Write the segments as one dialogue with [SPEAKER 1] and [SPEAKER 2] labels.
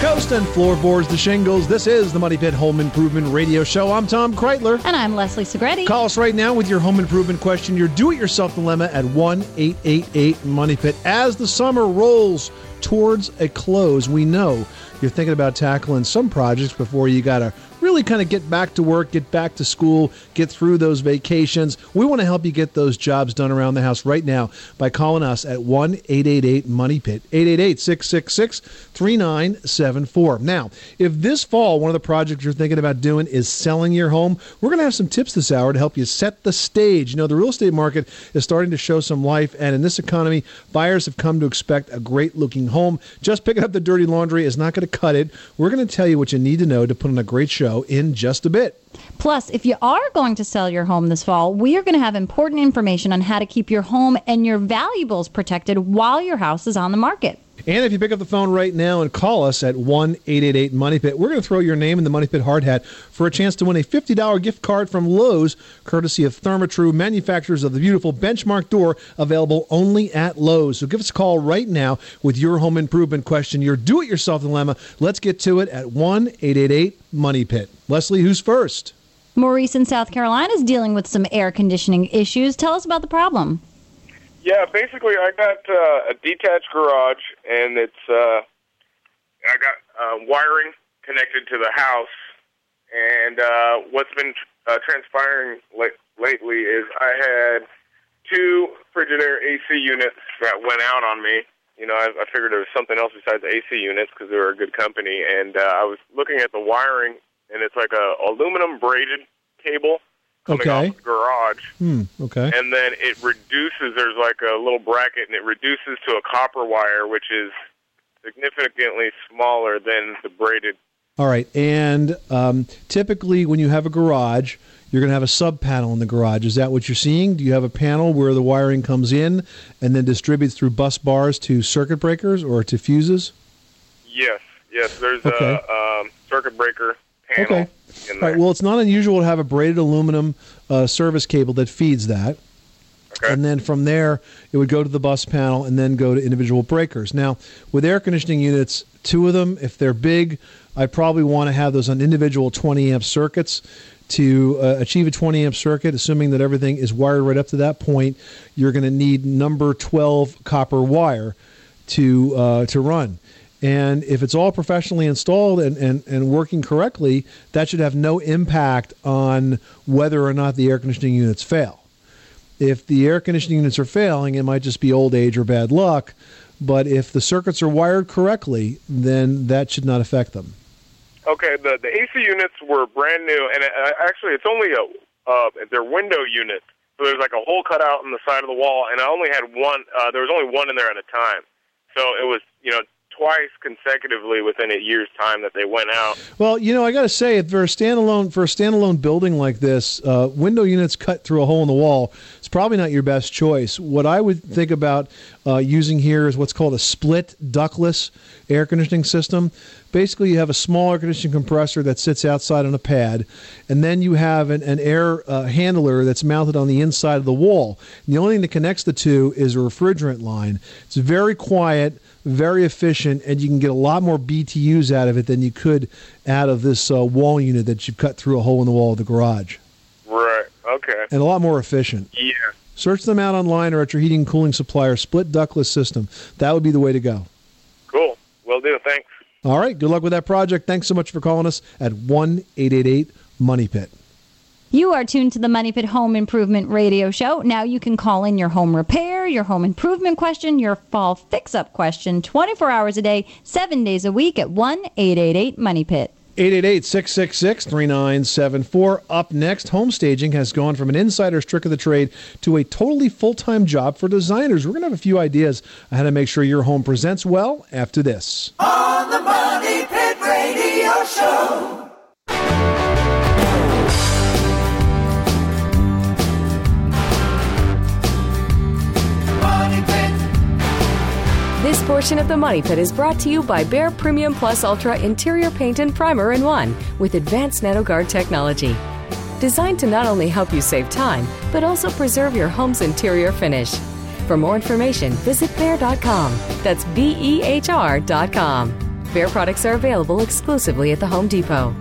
[SPEAKER 1] coast and floorboards the shingles. This is the Money Pit Home Improvement Radio Show. I'm Tom Kraeutler.
[SPEAKER 2] And I'm Leslie Segrete.
[SPEAKER 1] Call us right now with your home improvement question, your do it yourself dilemma at 1 888 Money Pit. As the summer rolls towards a close, we know you're thinking about tackling some projects before you got to really kind of get back to work, get back to school, get through those vacations. We want to help you get those jobs done around the house right now by calling us at 1 888 Money Pit, 888 666 3974. Now, if this fall one of the projects you're thinking about doing is selling your home, we're going to have some tips this hour to help you set the stage. You know, the real estate market is starting to show some life, and in this economy, buyers have come to expect a great looking home. Just picking up the dirty laundry is not going to cut it. We're going to tell you what you need to know to put on a great show show in just a bit.
[SPEAKER 2] Plus, if you are going to sell your home this fall, we are going to have important information on how to keep your home and your valuables protected while your house is on the market.
[SPEAKER 1] And if you pick up the phone right now and call us at 1 888 Money Pit, we're going to throw your name in the Money Pit hard hat for a chance to win a $50 gift card from Lowe's, courtesy of Therma-Tru, manufacturers of the beautiful benchmark door, available only at Lowe's. So give us a call right now with your home improvement question, your do it yourself dilemma. Let's get to it at 1 888 Money Pit. Leslie, who's first?
[SPEAKER 2] Maurice in South Carolina is dealing with some air conditioning issues. Tell us about the problem.
[SPEAKER 3] Yeah, basically, I got uh, a detached garage, and it's uh, I got uh, wiring connected to the house. And uh, what's been uh, transpiring la- lately is I had two Frigidaire AC units that went out on me. You know, I, I figured there was something else besides AC units because they were a good company. And uh, I was looking at the wiring, and it's like a aluminum braided cable coming
[SPEAKER 1] Okay.
[SPEAKER 3] off the garage
[SPEAKER 1] Hmm, okay.
[SPEAKER 3] and then it reduces. There's like a little bracket, and it reduces to a copper wire, which is significantly smaller than the braided.
[SPEAKER 1] All right. And um, typically, when you have a garage, you're going to have a sub panel in the garage. Is that what you're seeing? Do you have a panel where the wiring comes in and then distributes through bus bars to circuit breakers or to fuses?
[SPEAKER 3] Yes, yes. There's
[SPEAKER 1] Okay.
[SPEAKER 3] a um, circuit breaker panel
[SPEAKER 1] Okay.
[SPEAKER 3] In there.
[SPEAKER 1] right. Well, it's not unusual to have a braided aluminum uh, service cable that feeds that.
[SPEAKER 3] Okay.
[SPEAKER 1] And then from there, it would go to the bus panel and then go to individual breakers. Now, with air conditioning units, two of them, if they're big, I probably want to have those on individual 20 amp circuits. To uh, achieve a 20 amp circuit, assuming that everything is wired right up to that point, you're going to need number 12 copper wire to uh, to run. And if it's all professionally installed and, and, and working correctly, that should have no impact on whether or not the air conditioning units fail. If the air conditioning units are failing, it might just be old age or bad luck. But if the circuits are wired correctly, then that should not affect them.
[SPEAKER 3] Okay, the the AC units were brand new, and uh, actually, it's only a uh, they're window units. So there's like a hole cut out in the side of the wall, and I only had one. Uh, there was only one in there at a time. So it was, you know, twice consecutively within a year's time that they went out.
[SPEAKER 1] Well, you know, I got to say, for a standalone for a standalone building like this, uh, window units cut through a hole in the wall is probably not your best choice. What I would think about uh, using here is what's called a split ductless air conditioning system. Basically, you have a small air conditioning compressor that sits outside on a pad, and then you have an, an air uh, handler that's mounted on the inside of the wall. And the only thing that connects the two is a refrigerant line. It's very quiet very efficient, and you can get a lot more BTUs out of it than you could out of this uh, wall unit that you've cut through a hole in the wall of the garage,
[SPEAKER 3] Right. Okay.
[SPEAKER 1] and a lot more efficient.
[SPEAKER 3] Yeah.
[SPEAKER 1] Search them out online or at your heating and cooling supplier. Split ductless system. That would be the way to go.
[SPEAKER 3] Cool. Will do. Thanks.
[SPEAKER 1] All right. Good luck with that project. Thanks so much for calling us at one eight eight eight Money Pit.
[SPEAKER 2] You are tuned to the Money Pit Home Improvement Radio Show. Now you can call in your home repair, your home improvement question, your fall fix up question 24 hours a day, 7 days a week at 1 888 Money Pit.
[SPEAKER 1] 888 666 3974. Up next, home staging has gone from an insider's trick of the trade to a totally full time job for designers. We're going to have a few ideas on how to make sure your home presents well after this.
[SPEAKER 4] On the Money Pit Radio Show.
[SPEAKER 5] This portion of the Money Pit is brought to you by Behr Premium Plus Ultra Interior Paint and Primer in One with advanced NanoGuard technology. Designed to not only help you save time, but also preserve your home's interior finish. For more information, visit Behr.com. That's B E H R.com. Behr products are available exclusively at the Home Depot.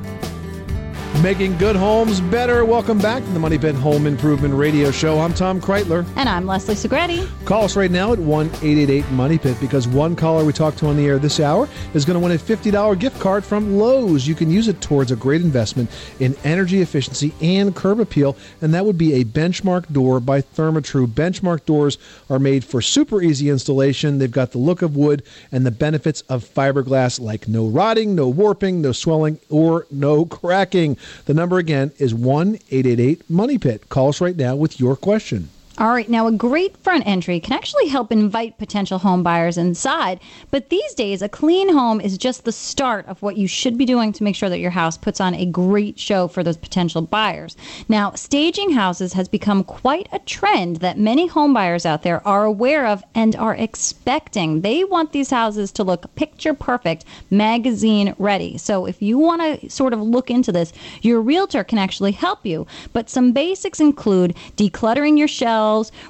[SPEAKER 1] Making good homes better. Welcome back to the Money Pit Home Improvement Radio Show. I'm Tom Kraeutler.
[SPEAKER 2] And I'm Leslie Segrete.
[SPEAKER 1] Call us right now at 1 888 Money Pit because one caller we talked to on the air this hour is going to win a $50 gift card from Lowe's. You can use it towards a great investment in energy efficiency and curb appeal, and that would be a benchmark door by Therma-Tru. Benchmark doors are made for super easy installation. They've got the look of wood and the benefits of fiberglass, like no rotting, no warping, no swelling, or no cracking. The number again is 1 888 Money Pit. Call us right now with your question.
[SPEAKER 2] All right, now a great front entry can actually help invite potential home buyers inside, but these days a clean home is just the start of what you should be doing to make sure that your house puts on a great show for those potential buyers. Now, staging houses has become quite a trend that many home buyers out there are aware of and are expecting. They want these houses to look picture perfect, magazine ready. So if you want to sort of look into this, your realtor can actually help you. But some basics include decluttering your shelves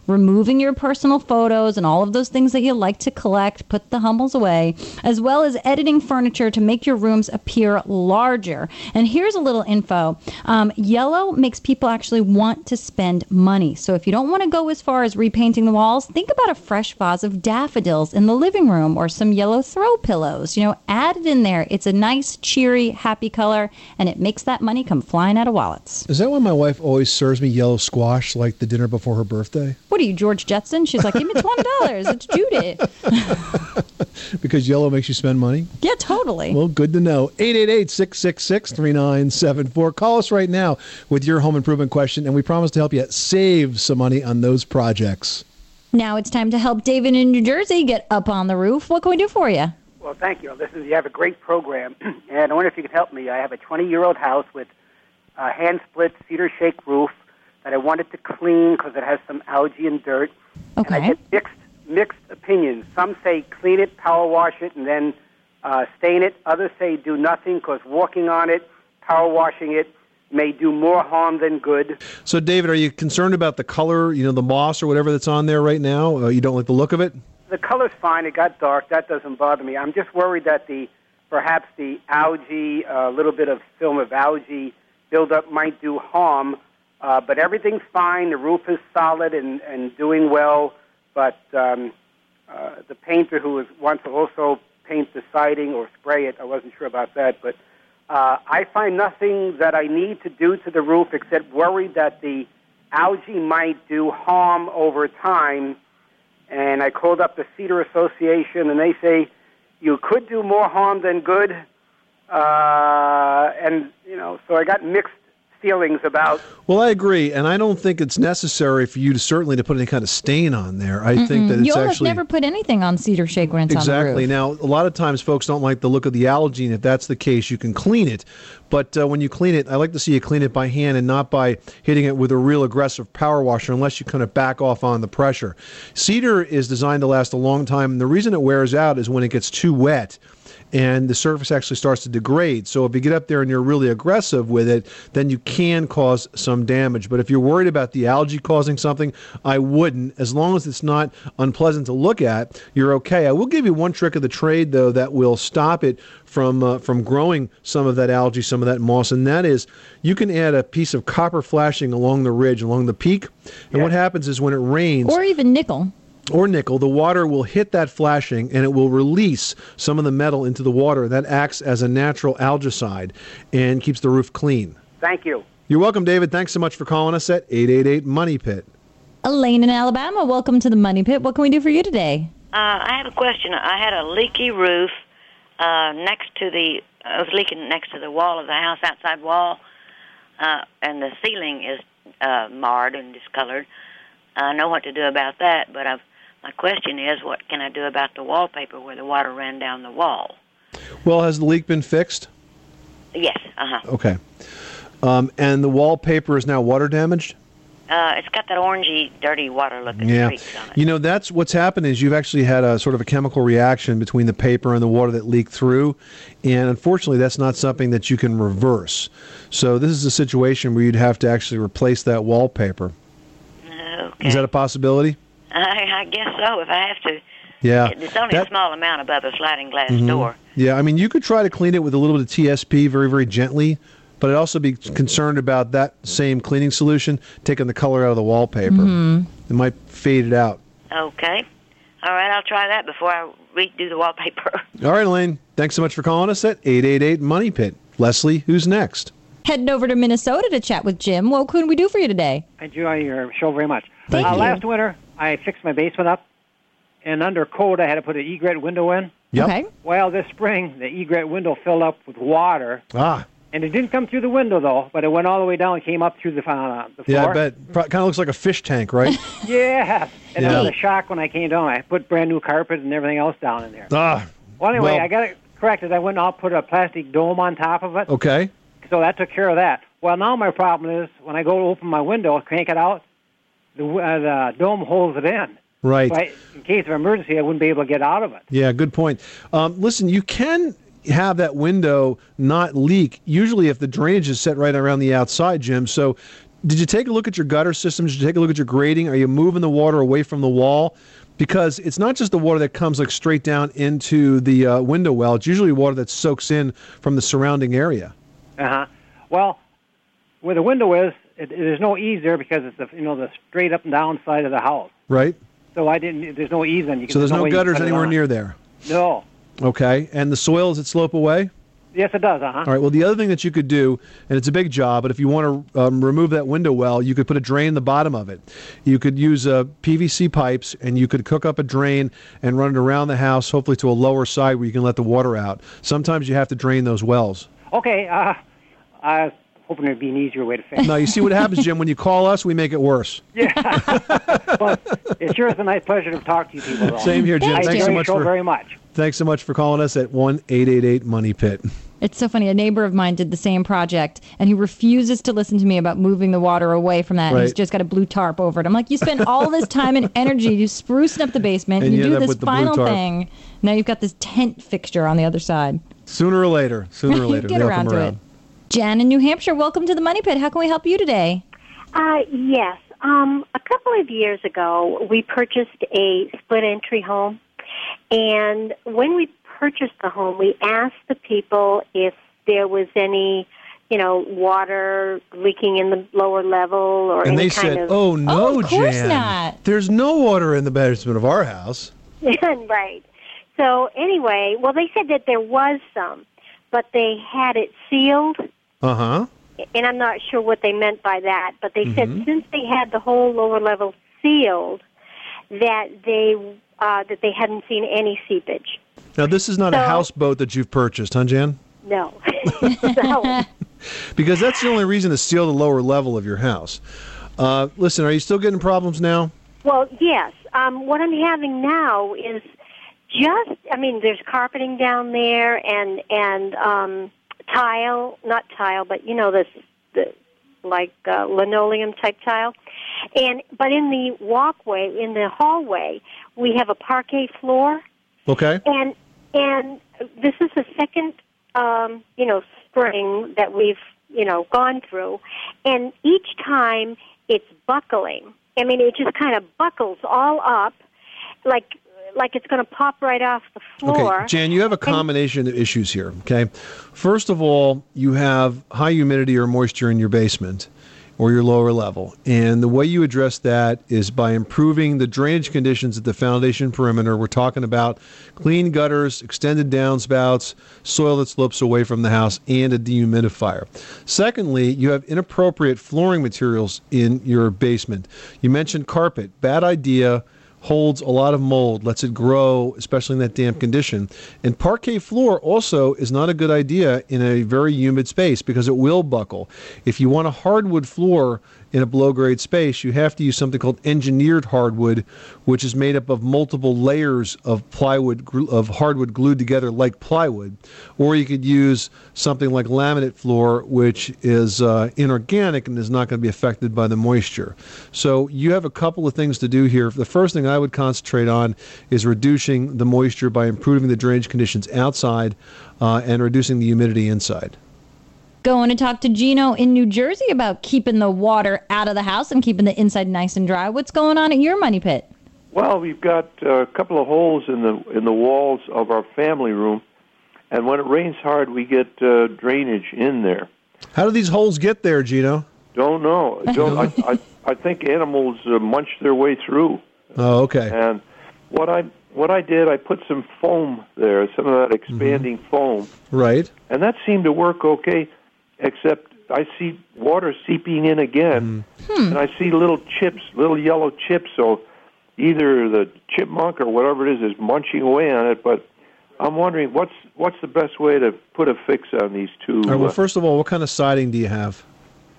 [SPEAKER 2] removing your personal photos and all of those things that you like to collect, put the Hummels away, as well as editing furniture to make your rooms appear larger. And here's a little info um, yellow makes people actually want to spend money. So if you don't want to go as far as repainting the walls, think about a fresh vase of daffodils in the living room or some yellow throw pillows. You know, add it in there. It's a nice, cheery, happy color, and it makes that money come flying out of wallets.
[SPEAKER 1] Is that why my wife always serves me yellow squash like the dinner before her birthday?
[SPEAKER 2] What are you, George Jetson? She's like, give me twenty dollars. It's Judy.
[SPEAKER 1] because yellow makes you spend money?
[SPEAKER 2] Yeah, totally.
[SPEAKER 1] Well, good to know. 888-666-3974. Call us right now with your home improvement question, and we promise to help you save some money on those projects.
[SPEAKER 2] Now it's time to help David in New Jersey get up on the roof. What can we do for you?
[SPEAKER 6] Well, thank you. Listen, you have a great program, and I wonder if you could help me. I have a 20-year-old house with a hand-split cedar shake roof that I wanted to clean because it has some algae and dirt.
[SPEAKER 2] Okay.
[SPEAKER 6] And I get mixed mixed opinions. Some say clean it, power wash it, and then uh, stain it. Others say do nothing because walking on it, power washing it may do more harm than good.
[SPEAKER 1] So, David, are you concerned about the color, you know, the moss or whatever that's on there right now? Uh, you don't like the look of it?
[SPEAKER 6] The color's fine. It got dark. That doesn't bother me. I'm just worried that the perhaps the algae, a uh, little bit of film of algae buildup might do harm. Uh, but everything's fine. The roof is solid and, and doing well. But um, uh, the painter who was, wants to also paint the siding or spray it, I wasn't sure about that. But uh, I find nothing that I need to do to the roof except worry that the algae might do harm over time. And I called up the Cedar Association, and they say you could do more harm than good. Uh, and you know, so I got mixed feelings about.
[SPEAKER 1] Well, I agree, and I don't think it's necessary for you to certainly to put any kind of stain on there. I
[SPEAKER 2] Mm-mm.
[SPEAKER 1] think that it's
[SPEAKER 2] you almost
[SPEAKER 1] actually
[SPEAKER 2] never put anything on cedar shake when it's
[SPEAKER 1] exactly.
[SPEAKER 2] on the roof.
[SPEAKER 1] Now, a lot of times folks don't like the look of the algae, and if that's the case, you can clean it. But uh, when you clean it, I like to see you clean it by hand and not by hitting it with a real aggressive power washer, unless you kind of back off on the pressure. Cedar is designed to last a long time, and the reason it wears out is when it gets too wet and the surface actually starts to degrade. So if you get up there and you're really aggressive with it, then you can cause some damage. But if you're worried about the algae causing something, I wouldn't. As long as it's not unpleasant to look at, you're okay. I will give you one trick of the trade though that will stop it from uh, from growing some of that algae, some of that moss, and that is you can add a piece of copper flashing along the ridge, along the peak. And what happens is when it rains,
[SPEAKER 2] or even nickel
[SPEAKER 1] or nickel, the water will hit that flashing and it will release some of the metal into the water. That acts as a natural algicide and keeps the roof clean.
[SPEAKER 6] Thank you.
[SPEAKER 1] You're welcome, David. Thanks so much for calling us at 888 Money Pit.
[SPEAKER 2] Elaine in Alabama, welcome to the Money Pit. What can we do for you today?
[SPEAKER 7] Uh, I have a question. I had a leaky roof uh, next to the. I was leaking next to the wall of the house, outside wall, uh, and the ceiling is uh, marred and discolored. I know what to do about that, but I've my question is, what can I do about the wallpaper where the water ran down the wall?
[SPEAKER 1] Well, has the leak been fixed?
[SPEAKER 7] Yes. Uh huh.
[SPEAKER 1] Okay. Um, and the wallpaper is now water damaged?
[SPEAKER 7] Uh, it's got that orangey, dirty water looking
[SPEAKER 1] Yeah.
[SPEAKER 7] streaks on it.
[SPEAKER 1] You know, that's what's happened is you've actually had a sort of a chemical reaction between the paper and the water that leaked through. And unfortunately, that's not something that you can reverse. So this is a situation where you'd have to actually replace that wallpaper.
[SPEAKER 7] Okay.
[SPEAKER 1] Is that a possibility?
[SPEAKER 7] I, I guess so. If I have to,
[SPEAKER 1] Yeah.
[SPEAKER 7] It's only
[SPEAKER 1] That-
[SPEAKER 7] a small amount above a sliding glass
[SPEAKER 1] Mhm.
[SPEAKER 7] door.
[SPEAKER 1] Yeah, I mean, you could try to clean it with a little bit of TSP very, very gently, but I'd also be concerned about that same cleaning solution taking the color out of the wallpaper.
[SPEAKER 2] Mhm.
[SPEAKER 1] It might fade it out.
[SPEAKER 7] Okay. All right, I'll try that before I redo the wallpaper.
[SPEAKER 1] All right, Elaine, thanks so much for calling us at 888 Money Pit. Leslie, who's next?
[SPEAKER 2] Heading over to Minnesota to chat with Jim. What can we do for you today?
[SPEAKER 8] I enjoy your show very much.
[SPEAKER 2] Thank
[SPEAKER 8] uh,
[SPEAKER 2] you.
[SPEAKER 8] Last winter, I fixed my basement up, and under code, I had to put an egress window in.
[SPEAKER 1] Yep.
[SPEAKER 2] Okay.
[SPEAKER 8] Well, this spring, the egress window filled up with water,
[SPEAKER 1] Ah,
[SPEAKER 8] and it didn't come through the window though, but it went all the way down and came up through the uh, the floor.
[SPEAKER 1] yeah, I bet. Kind of looks like a fish tank, right?
[SPEAKER 8] Yeah, and
[SPEAKER 1] Yeah.
[SPEAKER 8] it was a shock when I came down. I put brand new carpet and everything else down in there.
[SPEAKER 1] ah,
[SPEAKER 8] Well, anyway,
[SPEAKER 1] Well-
[SPEAKER 8] I got it corrected. I went and I'll put a plastic dome on top of it,
[SPEAKER 1] okay.
[SPEAKER 8] so that took care of that. Well, now my problem is when I go to open my window, crank it out, the uh, the dome holds it in.
[SPEAKER 1] Right.
[SPEAKER 8] So I, in case of emergency, I wouldn't be able to get out of it.
[SPEAKER 1] Yeah, good point. Um, listen, you can have that window not leak, usually if the drainage is set right around the outside, Jim. So, did you take a look at your gutter system? Did you take a look at your grading? Are you moving the water away from the wall? Because it's not just the water that comes like straight down into the uh, window well. It's usually water that soaks in from the surrounding area.
[SPEAKER 8] Uh huh. Well, where the window is, it, there's no eaves there because it's the you know the straight up and down side of the house.
[SPEAKER 1] Right.
[SPEAKER 8] So I didn't. There's no eaves on. You can,
[SPEAKER 1] So there's no
[SPEAKER 8] way you can
[SPEAKER 1] gutters anywhere near there.
[SPEAKER 8] No.
[SPEAKER 1] Okay. And the soil does it slope away?
[SPEAKER 8] Yes, it does. Uh huh.
[SPEAKER 1] All right. Well, the other thing that you could do, and it's a big job, but if you want to um, remove that window well, you could put a drain in the bottom of it. You could use uh, PVC pipes, and you could cook up a drain and run it around the house, hopefully to a lower side where you can let the water out. Sometimes you have to drain those wells.
[SPEAKER 8] Okay. Uh, I was hoping there'd be an easier way to fix. it.
[SPEAKER 1] Now, you see what happens, Jim? When you call us, we make it worse.
[SPEAKER 8] Yeah, but it sure is a nice pleasure to talk to you people. Though.
[SPEAKER 1] Same here, Jim.
[SPEAKER 8] I
[SPEAKER 1] Thanks
[SPEAKER 8] enjoy
[SPEAKER 1] so much for-
[SPEAKER 8] very much.
[SPEAKER 1] Thanks so much for calling us at one eight eight eight Money Pit.
[SPEAKER 2] It's so funny. A neighbor of mine did the same project, and he refuses to listen to me about moving the water away from that. And he's just got a blue tarp over it. I'm like, you spend all this time and energy you sprucing up the basement,
[SPEAKER 1] And
[SPEAKER 2] you,
[SPEAKER 1] you
[SPEAKER 2] do this
[SPEAKER 1] with the blue
[SPEAKER 2] final thing. Now you've got this tent fixture on the other side.
[SPEAKER 1] Sooner or later, sooner or later,
[SPEAKER 2] Get
[SPEAKER 1] they'll
[SPEAKER 2] around to it. Jan in New Hampshire, welcome to the Money Pit. How can we help you today?
[SPEAKER 9] Uh, yes. Um, a couple of years ago, we purchased a split entry home. And when we purchased the home, we asked the people if there was any, you know, water leaking in the lower level or
[SPEAKER 1] And
[SPEAKER 9] any
[SPEAKER 1] they
[SPEAKER 9] kind
[SPEAKER 1] said,
[SPEAKER 9] of.
[SPEAKER 1] "Oh no,
[SPEAKER 2] of course
[SPEAKER 1] Jan,
[SPEAKER 2] not.
[SPEAKER 1] there's no water in the basement of our house."
[SPEAKER 9] right. So anyway, well, they said that there was some, but they had it sealed.
[SPEAKER 1] Uh huh.
[SPEAKER 9] and I'm not sure what they meant by that, but they
[SPEAKER 1] Mhm.
[SPEAKER 9] said since they had the whole lower level sealed, that they uh, that they hadn't seen any seepage.
[SPEAKER 1] Now, this is not a houseboat that you've purchased, huh, Jan?
[SPEAKER 9] No, so
[SPEAKER 1] Because that's the only reason to seal the lower level of your house. Uh, listen, are you still getting problems now?
[SPEAKER 9] well, yes. Um, what I'm having now is just I mean, there's carpeting down there and and um, tile, not tile, but you know this the like uh, linoleum type tile. And but in the walkway, in the hallway, we have a parquet floor.
[SPEAKER 1] Okay.
[SPEAKER 9] and and this is the second um you know spring that we've you know gone through and each time it's buckling i mean it just kind of buckles all up like like it's going to pop right off the floor
[SPEAKER 1] Okay, Jan, you have a combination of issues here. Okay, first of all, you have high humidity or moisture in your basement or your lower level, and the way you address that is by improving the drainage conditions at the foundation perimeter. We're talking about clean gutters, extended downspouts, soil that slopes away from the house, and a dehumidifier. Secondly, you have inappropriate flooring materials in your basement. You mentioned carpet. Bad idea holds a lot of mold, lets it grow, especially in that damp condition. And parquet floor also is not a good idea in a very humid space because it will buckle. If you want a hardwood floor in a below grade space, you have to use something called engineered hardwood, which is made up of multiple layers of plywood of hardwood glued together like plywood, or you could use something like laminate floor, which is uh, inorganic and is not going to be affected by the moisture. So you have a couple of things to do here. The first thing I would concentrate on is reducing the moisture by improving the drainage conditions outside uh, and reducing the humidity inside.
[SPEAKER 2] Going to talk to Gino in New Jersey about keeping the water out of the house and keeping the inside nice and dry. What's going on at your money pit?
[SPEAKER 10] Well, we've got uh, a couple of holes in the in the walls of our family room, and when it rains hard, we get uh, drainage in there.
[SPEAKER 1] How do these holes get there, Gino?
[SPEAKER 10] Don't know. Don't, I, I I think animals uh, munch their way through.
[SPEAKER 1] Oh, okay.
[SPEAKER 10] And what I what I did, I put some foam there, some of that expanding foam,
[SPEAKER 1] Right.
[SPEAKER 10] and that seemed to work okay. Except I see water seeping in again, and I see little chips, little yellow chips. So either the chipmunk or whatever it is is munching away on it. But I'm wondering what's what's the best way to put a fix on these two.
[SPEAKER 1] All right. Well,
[SPEAKER 10] uh,
[SPEAKER 1] first of all, what kind of siding do you have?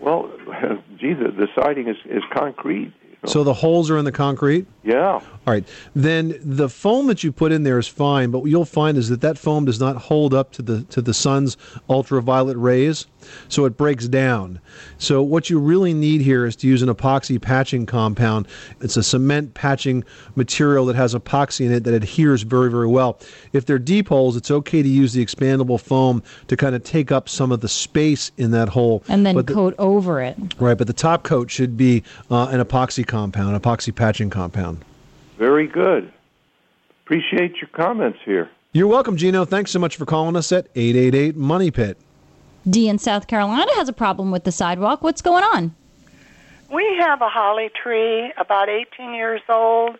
[SPEAKER 10] well, gee, the, the siding is is concrete.
[SPEAKER 1] So the holes are in the concrete.
[SPEAKER 10] Yeah.
[SPEAKER 1] All right. Then the foam that you put in there is fine, but what you'll find is that that foam does not hold up to the to the sun's ultraviolet rays, so it breaks down. So what you really need here is to use an epoxy patching compound. It's a cement patching material that has epoxy in it that adheres very very well. If they're deep holes, it's okay to use the expandable foam to kind of take up some of the space in that hole.
[SPEAKER 2] And then
[SPEAKER 1] But the-
[SPEAKER 2] coat over it.
[SPEAKER 1] Right, but the top coat should be uh, an epoxy compound, epoxy patching compound.
[SPEAKER 10] Very good. Appreciate your comments here.
[SPEAKER 1] You're welcome, Gino. Thanks so much for calling us at 888 Money Pit.
[SPEAKER 2] D in South Carolina has a problem with the sidewalk. What's going on?
[SPEAKER 11] We have a holly tree about 18 years old,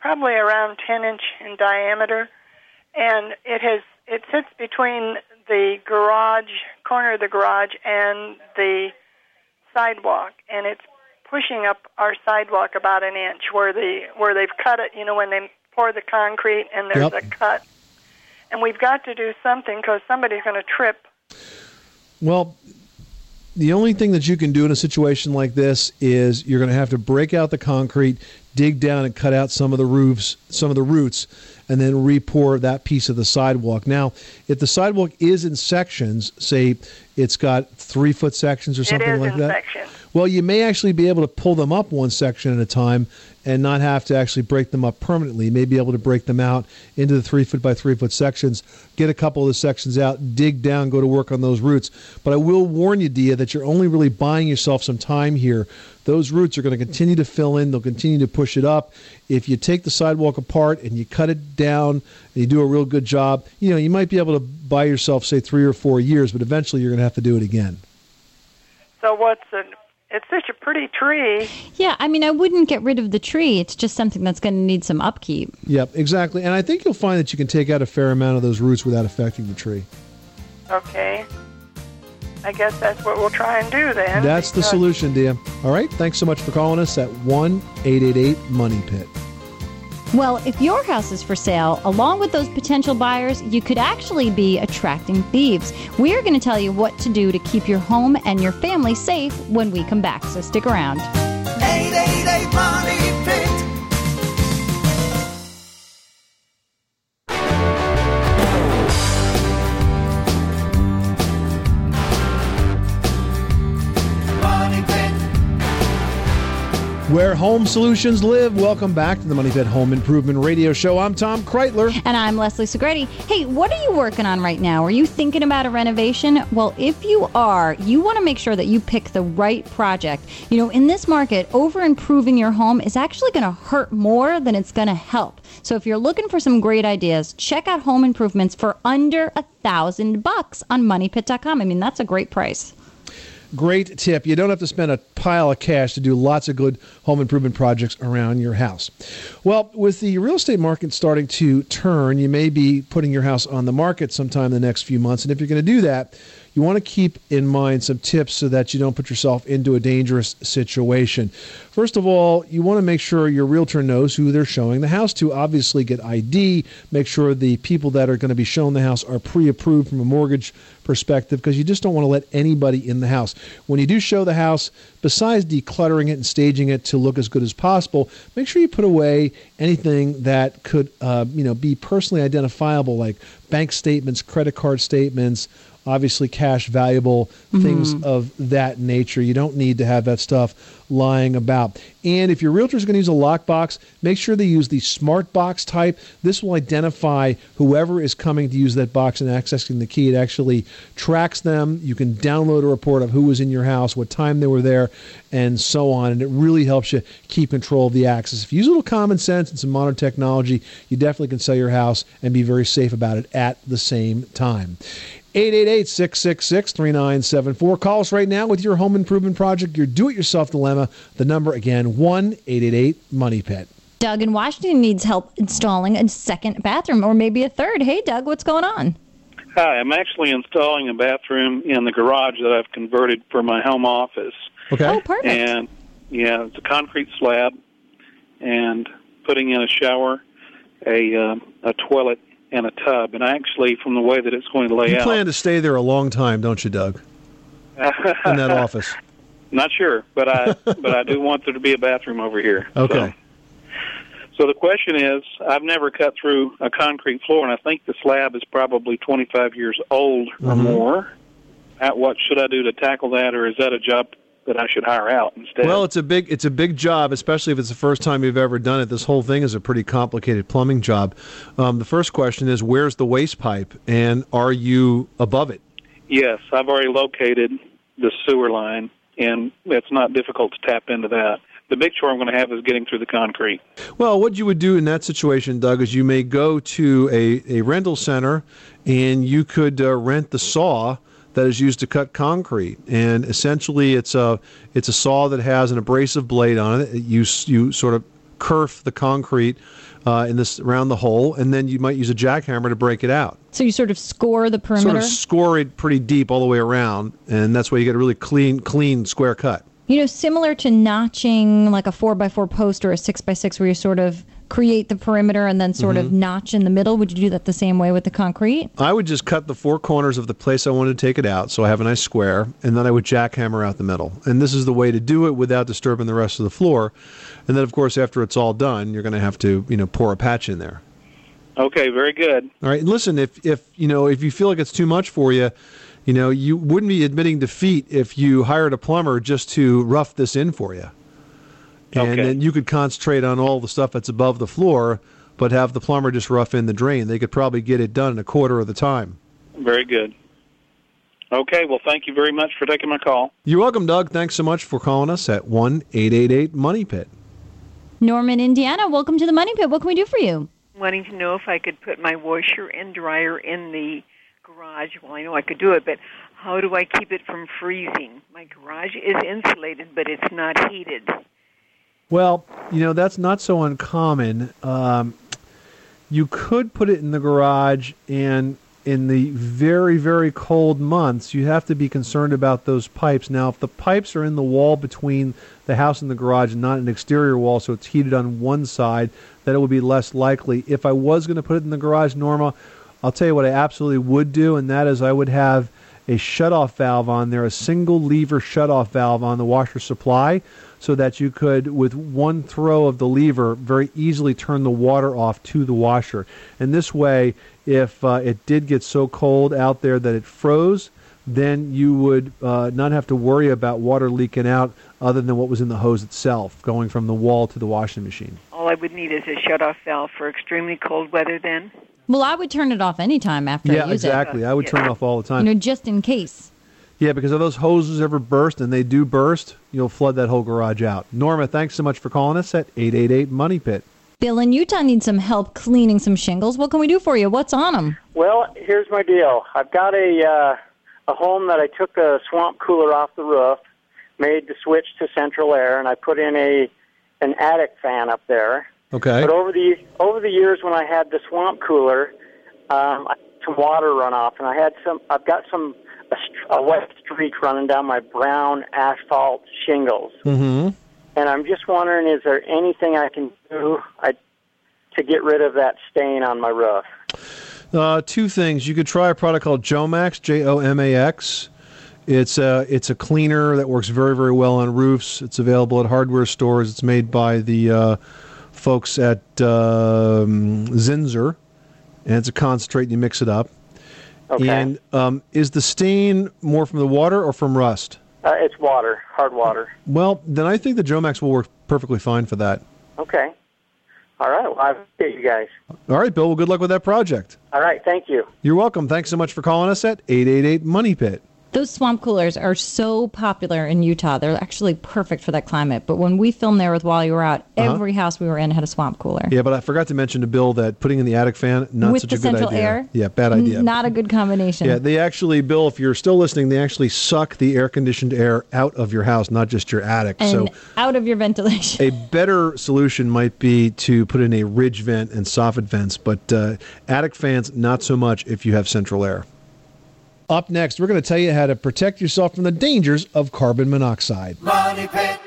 [SPEAKER 11] probably around 10 inch in diameter, and it has it sits between the garage corner of the garage and the sidewalk, and it's pushing up our sidewalk about an inch where the where they've cut it. You know when they pour the concrete and there's
[SPEAKER 1] Yep.
[SPEAKER 11] a cut, and we've got to do something because somebody's going to trip.
[SPEAKER 1] Well, the only thing that you can do in a situation like this is you're going to have to break out the concrete, dig down and cut out some of the roofs, some of the roots, and then re-pour that piece of the sidewalk. Now, if the sidewalk is in sections, say it's got three foot sections or something like
[SPEAKER 11] in
[SPEAKER 1] that.
[SPEAKER 11] sections.
[SPEAKER 1] Well, you may actually be able to pull them up one section at a time and not have to actually break them up permanently. You may be able to break them out into the three foot by three foot sections, get a couple of the sections out, dig down, go to work on those roots. But I will warn you, Dia, that you're only really buying yourself some time here. Those roots are going to continue to fill in, they'll continue to push it up. If you take the sidewalk apart and you cut it down and you do a real good job, you know, you might be able to buy yourself, say, three or four years, but eventually you're going to have to do it again.
[SPEAKER 11] So what's? It's such a pretty tree.
[SPEAKER 2] Yeah, I mean, I wouldn't get rid of the tree. It's just something that's going to need some upkeep.
[SPEAKER 1] Yep, exactly. And I think you'll find that you can take out a fair amount of those roots without affecting the tree.
[SPEAKER 11] Okay. I guess that's what we'll try and do then.
[SPEAKER 1] That's the
[SPEAKER 11] because-
[SPEAKER 1] solution, Dia. All right. Thanks so much for calling us at 1 888 Money Pit.
[SPEAKER 2] Well, if your house is for sale, along with those potential buyers, you could actually be attracting thieves. We're going to tell you what to do to keep your home and your family safe when we come back, so stick around.
[SPEAKER 4] 888 Money Pit. Money
[SPEAKER 1] Where home solutions live. Welcome back to the Money Pit Home Improvement Radio Show. I'm Tom Kraeutler.
[SPEAKER 2] And I'm Leslie Segrete. Hey, what are you working on right now? Are you thinking about a renovation? Well, if you are, you want to make sure that you pick the right project. You know, in this market, over improving your home is actually going to hurt more than it's going to help. So if you're looking for some great ideas, check out home improvements for under a thousand bucks on moneypit.com. I mean, that's a great price.
[SPEAKER 1] Great tip. You don't have to spend a pile of cash to do lots of good home improvement projects around your house. Well, with the real estate market starting to turn, you may be putting your house on the market sometime in the next few months. And if you're going to do that, you want to keep in mind some tips so that you don't put yourself into a dangerous situation. First of all, you want to make sure your realtor knows who they're showing the house to. Obviously, get ID. Make sure the people that are going to be shown the house are pre approved from a mortgage perspective because you just don't want to let anybody in the house. When you do show the house, besides decluttering it and staging it to look as good as possible, make sure you put away anything that could uh, you know be personally identifiable like bank statements, credit card statements, obviously cash valuable things
[SPEAKER 2] Mhm.
[SPEAKER 1] of that nature. You don't need to have that stuff lying about. And if your realtor is going to use a lockbox, make sure they use the smart box type. This will identify whoever is coming to use that box and accessing the key. It actually tracks them. You can download a report of who was in your house, what time they were there, and so on. And it really helps you keep control of the access. If you use a little common sense and some modern technology, you definitely can sell your house and be very safe about it at the same time. 888-666-3974. Call us right now with your home improvement project, your do-it-yourself dilemma. The number again, 1-888-MONEY-PIT.
[SPEAKER 2] Doug in Washington needs help installing a second bathroom or maybe a third. Hey, Doug, what's going on?
[SPEAKER 12] Hi, I'm actually installing a bathroom in the garage that I've converted for my home office.
[SPEAKER 1] Okay.
[SPEAKER 2] Oh, perfect.
[SPEAKER 12] And yeah, it's a concrete slab, and putting in a shower, a um, a toilet, and a tub. And actually, from the way that it's going to lay
[SPEAKER 1] You
[SPEAKER 12] out, you
[SPEAKER 1] plan to stay there a long time, don't you, Doug? In that office.
[SPEAKER 12] Not sure, but I but I do want there to be a bathroom over here.
[SPEAKER 1] Okay.
[SPEAKER 12] So the question is, I've never cut through a concrete floor, and I think the slab is probably 25 years old or
[SPEAKER 1] Mhm.
[SPEAKER 12] more. At what should I do to tackle that, or is that a job that I should hire out instead?
[SPEAKER 1] Well, it's a big it's a big job, especially if it's the first time you've ever done it. This whole thing is a pretty complicated plumbing job. Um, the first question is, where's the waste pipe, and are you above it?
[SPEAKER 12] yes, I've already located the sewer line, and it's not difficult to tap into that. The big chore I'm going to have is getting through the concrete.
[SPEAKER 1] Well, what you would do in that situation, Doug, is you may go to a, a rental center and you could uh, rent the saw that is used to cut concrete. And essentially, it's a it's a saw that has an abrasive blade on it. You you sort of kerf the concrete uh, in this around the hole, and then you might use a jackhammer to break it out.
[SPEAKER 2] So you sort of score the perimeter?
[SPEAKER 1] Sort of score it pretty deep all the way around, and that's why you get a really clean clean square cut.
[SPEAKER 2] You know, similar to notching like a four by four post or a six by six, where you sort of create the perimeter and then sort of
[SPEAKER 1] Mhm.
[SPEAKER 2] notch in the middle. Would you do that the same way with the concrete?
[SPEAKER 1] I would just cut the four corners of the place I wanted to take it out, so I have a nice square, and then I would jackhammer out the middle. And this is the way to do it without disturbing the rest of the floor. And then, of course, after it's all done, you're going to have to, you know, pour a patch in there.
[SPEAKER 12] Okay, very good.
[SPEAKER 1] All right. And listen, if if you know if you feel like it's too much for you, you know, you wouldn't be admitting defeat if you hired a plumber just to rough this in for you. And
[SPEAKER 12] Okay.
[SPEAKER 1] then you could concentrate on all the stuff that's above the floor, but have the plumber just rough in the drain. They could probably get it done in a quarter of the time.
[SPEAKER 12] Very good. Okay, well, thank you very much for taking my call.
[SPEAKER 1] You're welcome, Doug. Thanks so much for calling us at one eight eight eight Money Pit.
[SPEAKER 2] Norman, Indiana, welcome to the Money Pit. What can we do for you?
[SPEAKER 13] wanting to know if I could put my washer and dryer in the garage. Well, I know I could do it, but how do I keep it from freezing? My garage is insulated, but it's not heated.
[SPEAKER 1] Well, you know that's not so uncommon. Um, you could put it in the garage, and in the very very cold months, you have to be concerned about those pipes. Now, if the pipes are in the wall between the house and the garage, and not an exterior wall, so it's heated on one side, then it would be less likely. If I was going to put it in the garage, Norma, I'll tell you what I absolutely would do, and that is I would have a shutoff valve on there, a single lever shutoff valve on the washer supply, so that you could, with one throw of the lever, very easily turn the water off to the washer. And this way, if uh, it did get so cold out there that it froze, then you would uh, not have to worry about water leaking out other than what was in the hose itself, going from the wall to the washing machine.
[SPEAKER 13] All I would need is a shut-off valve for extremely cold weather. Then
[SPEAKER 2] Well, I would turn it off anytime after
[SPEAKER 1] yeah,
[SPEAKER 2] I use
[SPEAKER 1] exactly.
[SPEAKER 2] it.
[SPEAKER 1] I would turn it off all the time.
[SPEAKER 2] You know, just in case.
[SPEAKER 1] Yeah, because if those hoses ever burst, and they do burst, you'll flood that whole garage out. Norma, thanks so much for calling us at 888 Money Pit.
[SPEAKER 2] Bill in Utah needs some help cleaning some shingles. What can we do for you? What's on them?
[SPEAKER 14] Well, here's my deal. I've got a uh, a home that I took a swamp cooler off the roof, made the switch to central air, and I put in a an attic fan up there.
[SPEAKER 1] Okay.
[SPEAKER 14] But over the over the years, when I had the swamp cooler, um, I some water runoff, and I had some. I've got some a, a wet streak running down my brown asphalt shingles,
[SPEAKER 1] Mm-hmm.
[SPEAKER 14] and I'm just wondering, is there anything I can do I, to get rid of that stain on my roof?
[SPEAKER 1] Uh, two things. You could try a product called Jomax, J O M A X. It's a it's a cleaner that works very very well on roofs. It's available at hardware stores. It's made by the uh, folks at um, Zinsser, and it's a concentrate. And You mix it up,
[SPEAKER 14] Okay.
[SPEAKER 1] And um, is the stain more from the water or from rust?
[SPEAKER 14] Uh, it's water, hard water.
[SPEAKER 1] Well, then I think the Jomax will work perfectly fine for that.
[SPEAKER 14] Okay. All right. Well, I appreciate you guys.
[SPEAKER 1] All right, Bill. Well, good luck with that project.
[SPEAKER 14] All right. Thank you.
[SPEAKER 1] You're welcome. Thanks so much for calling us at 888 Money Pit.
[SPEAKER 2] Those swamp coolers are so popular in Utah. They're actually perfect for that climate. But when we filmed there with While You Were Out,
[SPEAKER 1] Uh-huh.
[SPEAKER 2] every house we were in had a swamp cooler.
[SPEAKER 1] Yeah, but I forgot to mention to Bill that putting in the attic fan not
[SPEAKER 2] with
[SPEAKER 1] such a good
[SPEAKER 2] central
[SPEAKER 1] idea.
[SPEAKER 2] air?
[SPEAKER 1] Yeah, bad idea.
[SPEAKER 2] Not a good combination.
[SPEAKER 1] Yeah, they actually, Bill, if you're still listening, they actually suck the air conditioned air out of your house, not just your attic.
[SPEAKER 2] and
[SPEAKER 1] so
[SPEAKER 2] out of your ventilation.
[SPEAKER 1] a better solution might be to put in a ridge vent and soffit vents, but uh, attic fans, not so much if you have central air. Up next, we're going to tell you how to protect yourself from the dangers of carbon monoxide.
[SPEAKER 4] Money Pit.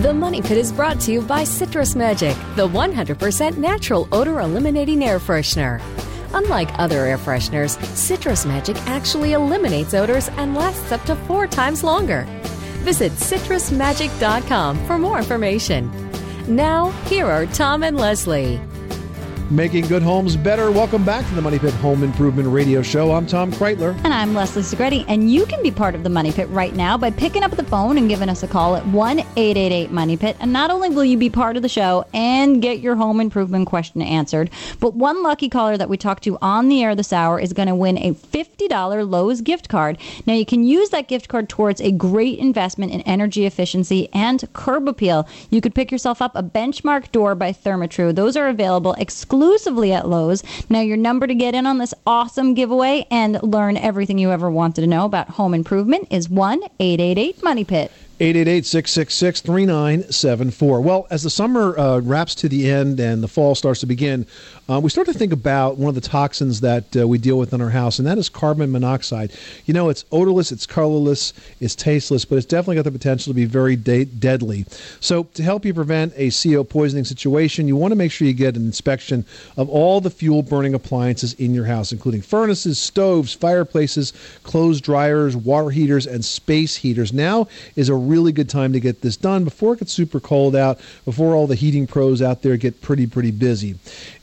[SPEAKER 5] The Money Pit is brought to you by Citrus Magic, the 100% natural odor eliminating air freshener. Unlike other air fresheners, Citrus Magic actually eliminates odors and lasts up to four times longer. Visit citrusmagic.com for more information. Now, here are Tom and Leslie.
[SPEAKER 1] Making good homes better. Welcome back to the Money Pit Home Improvement Radio Show. I'm Tom Kraeutler.
[SPEAKER 2] And I'm Leslie Segrete, and you can be part of the Money Pit right now by picking up the phone and giving us a call at 1 888 Money Pit. And not only will you be part of the show and get your home improvement question answered, but one lucky caller that we talked to on the air this hour is going to win a $50 Lowe's gift card. Now, you can use that gift card towards a great investment in energy efficiency and curb appeal. You could pick yourself up a benchmark door by Therma-Tru. Those are available exclusively at Lowe's. Now, your number to get in on this awesome giveaway and learn everything you ever wanted to know about home improvement is 1 888 Money Pit.
[SPEAKER 1] 888-666-3974. Well, as the summer uh, wraps to the end and the fall starts to begin, uh, we start to think about one of the toxins that uh, we deal with in our house, and that is carbon monoxide. You know, it's odorless, it's colorless, it's tasteless, but it's definitely got the potential to be very de- deadly. So, to help you prevent a CO poisoning situation, you want to make sure you get an inspection of all the fuel burning appliances in your house, including furnaces, stoves, fireplaces, clothes dryers, water heaters, and space heaters. Now is a really good time to get this done before it gets super cold out, before all the heating pros out there get pretty, pretty busy,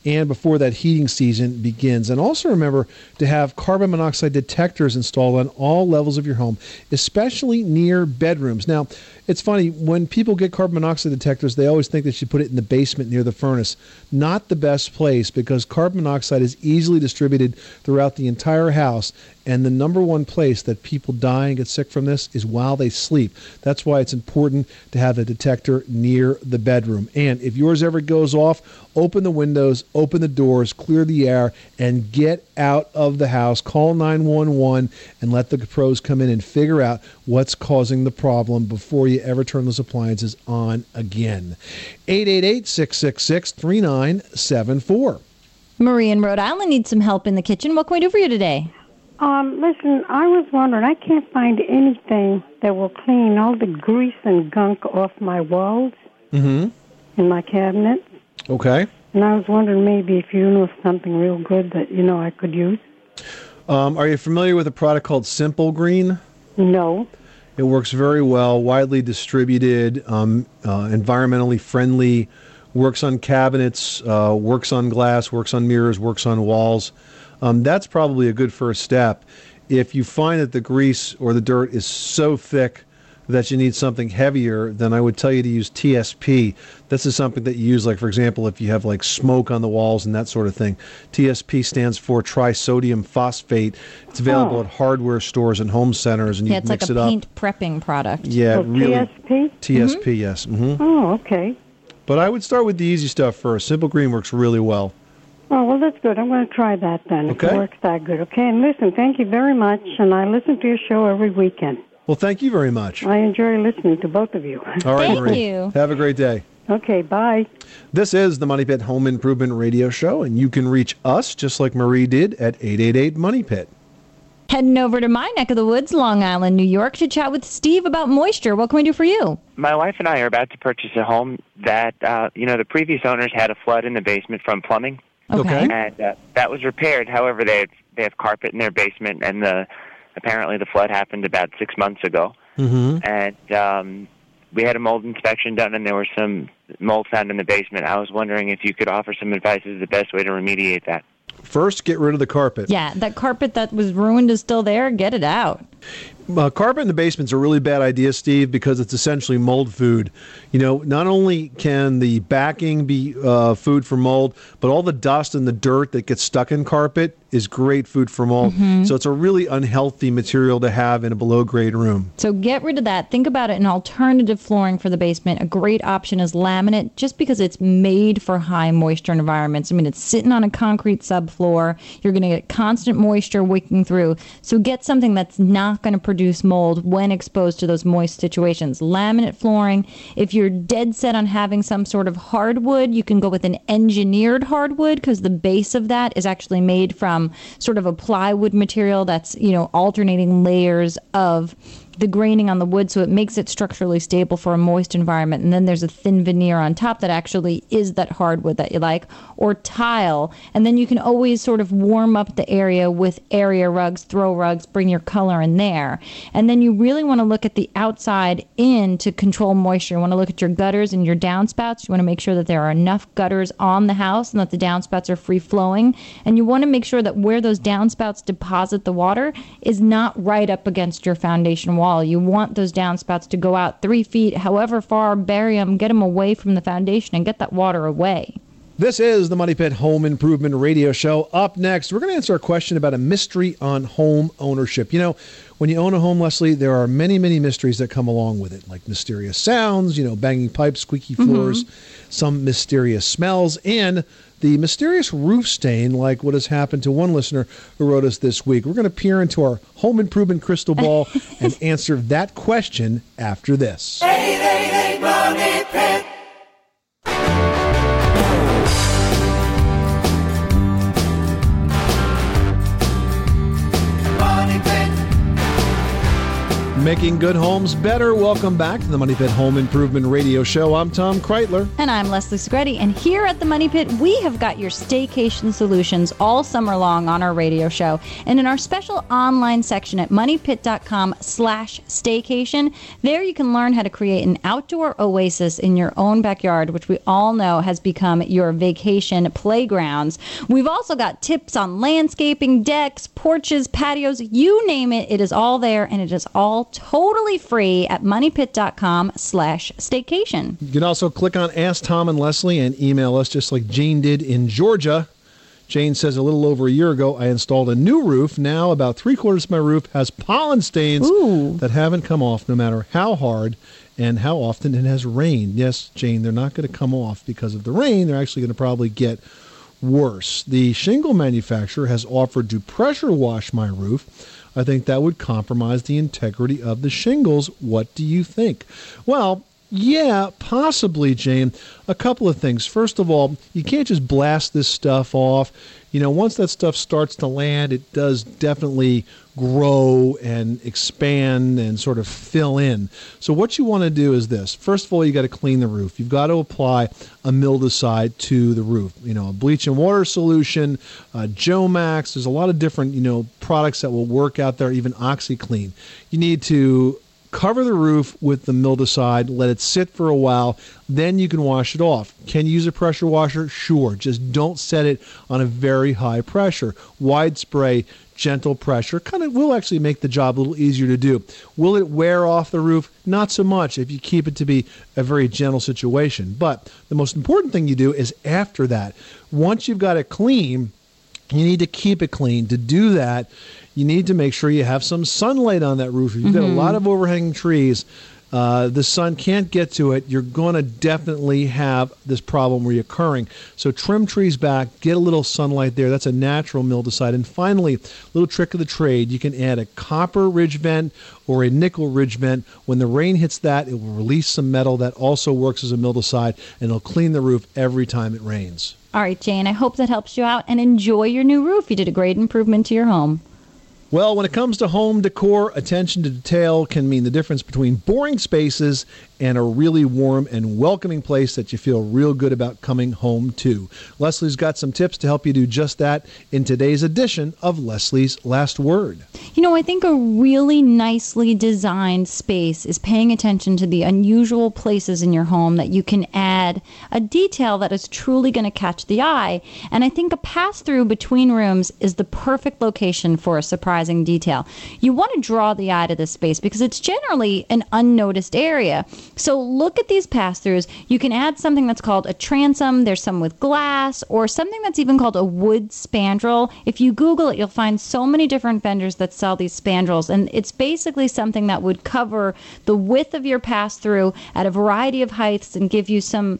[SPEAKER 1] and before that heating season begins. And also remember to have carbon monoxide detectors installed on all levels of your home, especially near bedrooms. Now, it's funny, when people get carbon monoxide detectors, they always think they should put it in the basement near the furnace. Not the best place because carbon monoxide is easily distributed throughout the entire house. And the number one place that people die and get sick from this is while they sleep. That's why it's important to have a detector near the bedroom. And if yours ever goes off, open the windows, open the doors, clear the air, and get out of the house. Call 911 and let the pros come in and figure out what's causing the problem before you ever turn those appliances on again. 888 666 3974.
[SPEAKER 2] Marie in Rhode Island needs some help in the kitchen. What can we do for you today?
[SPEAKER 15] Um, listen, I was wondering, I can't find anything that will clean all the grease and gunk off my walls
[SPEAKER 1] Mm
[SPEAKER 15] in my cabinet.
[SPEAKER 1] Okay.
[SPEAKER 15] And I was wondering maybe if you know something real good that, you know, I could use.
[SPEAKER 1] Um, are you familiar with a product called Simple Green?
[SPEAKER 15] No.
[SPEAKER 1] It works very well, widely distributed, um, uh, environmentally friendly, works on cabinets, uh, works on glass, works on mirrors, works on walls. Um, that's probably a good first step. If you find that the grease or the dirt is so thick that you need something heavier, then I would tell you to use TSP. This is something that you use, like, for example, if you have like smoke on the walls and that sort of thing. TSP stands for trisodium phosphate. It's available
[SPEAKER 2] Oh.
[SPEAKER 1] at hardware stores and home centers, and you
[SPEAKER 2] yeah, it's
[SPEAKER 1] mix
[SPEAKER 2] like a
[SPEAKER 1] it up.
[SPEAKER 2] paint prepping product.
[SPEAKER 1] Yeah,
[SPEAKER 15] Oh,
[SPEAKER 1] really.
[SPEAKER 15] TSP?
[SPEAKER 1] TSP, yes. hmm
[SPEAKER 15] Oh, okay.
[SPEAKER 1] But I would start with the easy stuff first. Simple Green works really well.
[SPEAKER 15] Oh, well, that's good. I'm going to try that then if
[SPEAKER 1] Okay.
[SPEAKER 15] it works that good. Okay, and listen, thank you very much. And I listen to your show every weekend.
[SPEAKER 1] Well, thank you very much.
[SPEAKER 15] I enjoy listening to both of you.
[SPEAKER 1] All right, Marie. Have a great day.
[SPEAKER 15] Okay, bye.
[SPEAKER 1] This is the Money Pit Home Improvement Radio Show, and you can reach us just like Marie did at 888 Money Pit.
[SPEAKER 2] Heading over to my neck of the woods, Long Island, New York, to chat with Steve about moisture. What can we do for you?
[SPEAKER 16] My wife and I are about to purchase a home that, uh, you know, the previous owners had a flood in the basement from plumbing.
[SPEAKER 2] Okay.
[SPEAKER 16] And uh, that was repaired. However, they have, they have carpet in their basement, and the apparently the flood happened about six months ago.
[SPEAKER 1] Mm-hmm.
[SPEAKER 16] and um, we had a mold inspection done, and there was some mold found in the basement. I was wondering if you could offer some advice as the best way to remediate that.
[SPEAKER 1] First, get rid of the carpet.
[SPEAKER 2] Yeah, that carpet that was ruined is still there. Get it out.
[SPEAKER 1] Uh, carpet in the basement's a really bad idea, Steve, because it's essentially mold food. You know, not only can the backing be uh, food for mold, but all the dust and the dirt that gets stuck in carpet is great food for mold.
[SPEAKER 2] Mhm.
[SPEAKER 1] So it's a really unhealthy material to have in a below grade room.
[SPEAKER 2] So get rid of that. Think about it an alternative flooring for the basement. A great option is laminate just because it's made for high moisture environments. I mean, it's sitting on a concrete subfloor. You're going to get constant moisture wicking through. So get something that's not going to produce mold when exposed to those moist situations. Laminate flooring. If you're dead set on having some sort of hardwood, you can go with an engineered hardwood because the base of that is actually made from sort of a plywood material that's, you know, alternating layers of the graining on the wood so it makes it structurally stable for a moist environment. And then there's a thin veneer on top that actually is that hardwood that you like or tile and then you can always sort of warm up the area with area rugs throw rugs bring your color in there and then you really want to look at the outside in to control moisture you want to look at your gutters and your downspouts you want to make sure that there are enough gutters on the house and that the downspouts are free flowing and you want to make sure that where those downspouts deposit the water is not right up against your foundation wall. You want those downspouts to go out three feet, however far, bury them, get them away from the foundation, and get that water away.
[SPEAKER 1] This is the Money Pit Home Improvement Radio Show. Up next, we're going to answer a question about a mystery on home ownership. You know, when you own a home, Leslie, there are many, many mysteries that come along with it, like mysterious sounds, you know, banging pipes, squeaky mm-hmm. floors, some mysterious smells, and the mysterious roof stain, like what has happened to one listener who wrote us this week. We're going to peer into our home improvement crystal ball and answer that question after this.
[SPEAKER 4] 888 Money Pit.
[SPEAKER 1] Making good homes better. Welcome back to the Money Pit Home Improvement Radio Show. I'm Tom Kraeutler.
[SPEAKER 2] And I'm Leslie Segrete. And here at the Money Pit, we have got your staycation solutions all summer long on our radio show. And in our special online section at moneypit.com slash staycation, there you can learn how to create an outdoor oasis in your own backyard, which we all know has become your vacation playgrounds. We've also got tips on landscaping, decks, porches, patios, you name it. It is all there and it is all totally free at moneypit.com slash staycation.
[SPEAKER 1] You can also click on Ask Tom and Leslie and email us just like Jane did in Georgia. Jane says a little over a year ago, I installed a new roof. Now, about three quarters of my roof has pollen stains that haven't come off no matter how hard and how often it has rained. Yes, Jane, they're not going to come off because of the rain. They're actually going to probably get worse. The shingle manufacturer has offered to pressure wash my roof. I think that would compromise the integrity of the shingles. What do you think? Well, yeah, possibly, Jane. A couple of things. First of all, you can't just blast this stuff off. You know, once that stuff starts to land, it does definitely grow and expand and sort of fill in. So, what you want to do is this. First of all, you got to clean the roof. You've got to apply a mildewcide to the roof. You know, a bleach and water solution, uh, Jomax. There's a lot of different, you know, products that will work out there, even OxiClean. You need to cover the roof with the mildewcide, let it sit for a while, then you can wash it off. Can you use a pressure washer? Sure. Just don't set it on a very high pressure. Wide spray, gentle pressure kind of will actually make the job a little easier to do. Will it wear off the roof? Not so much if you keep it to be a very gentle situation. But the most important thing you do is after that, once you've got it clean, you need to keep it clean. To do that, you need to make sure you have some sunlight on that roof. If you've got a
[SPEAKER 2] Mhm.
[SPEAKER 1] lot of overhanging trees, uh, the sun can't get to it. You're going to definitely have this problem reoccurring. So trim trees back, get a little sunlight there. That's a natural mildewcide. And finally, little trick of the trade: you can add a copper ridge vent or a nickel ridge vent. When the rain hits that, it will release some metal that also works as a mildewcide, and it'll clean the roof every time it rains.
[SPEAKER 2] All right, Jane, I hope that helps you out and enjoy your new roof. You did a great improvement to your home.
[SPEAKER 1] Well, when it comes to home decor, attention to detail can mean the difference between boring spaces and a really warm and welcoming place that you feel real good about coming home to. Leslie's got some tips to help you do just that in today's edition of Leslie's Last Word.
[SPEAKER 2] You know, I think a really nicely designed space is paying attention to the unusual places in your home that you can add a detail that is truly going to catch the eye. And I think a pass through between rooms is the perfect location for a surprising detail. You want to draw the eye to this space because it's generally an unnoticed area. So look at these pass throughs. You can add something that's called a transom, there's some with glass, or something that's even called a wood spandrel. If you Google it, you'll find so many different vendors that sell these spandrels, and it's basically something that would cover the width of your pass through at a variety of heights and give you some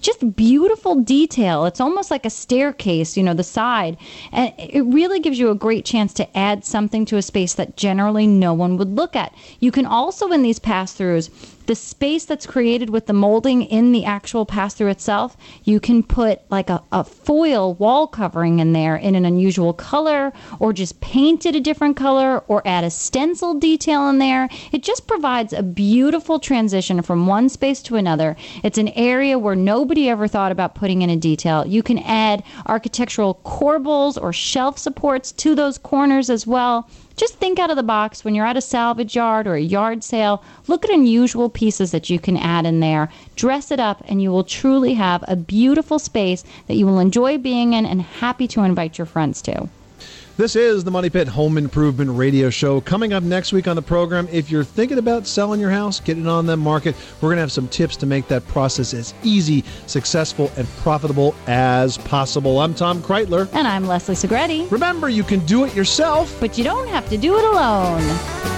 [SPEAKER 2] just beautiful detail. It's almost like a staircase, you know, the side. And it really gives you a great chance to add something to a space that generally no one would look at. You can also, in these pass throughs, the space that's created with the molding in the actual pass through itself, you can put like a, a foil wall covering in there in an unusual color, or just paint it a different color, or add a stencil detail in there. It just provides a beautiful transition from one space to another. It's an area where nobody ever thought about putting in a detail. You can add architectural corbels or shelf supports to those corners as well. Just think out of the box when you're at a salvage yard or a yard sale. Look at unusual pieces that you can add in there. Dress it up, and you will truly have a beautiful space that you will enjoy being in and happy to invite your friends to.
[SPEAKER 1] This is the Money Pit Home Improvement Radio Show. Coming up next week on the program, if you're thinking about selling your house, getting on the market, we're going to have some tips to make that process as easy, successful, and profitable as possible. I'm Tom Kraeutler.
[SPEAKER 2] And I'm Leslie Segrete.
[SPEAKER 1] Remember, you can do it yourself,
[SPEAKER 2] but you don't have to do it alone.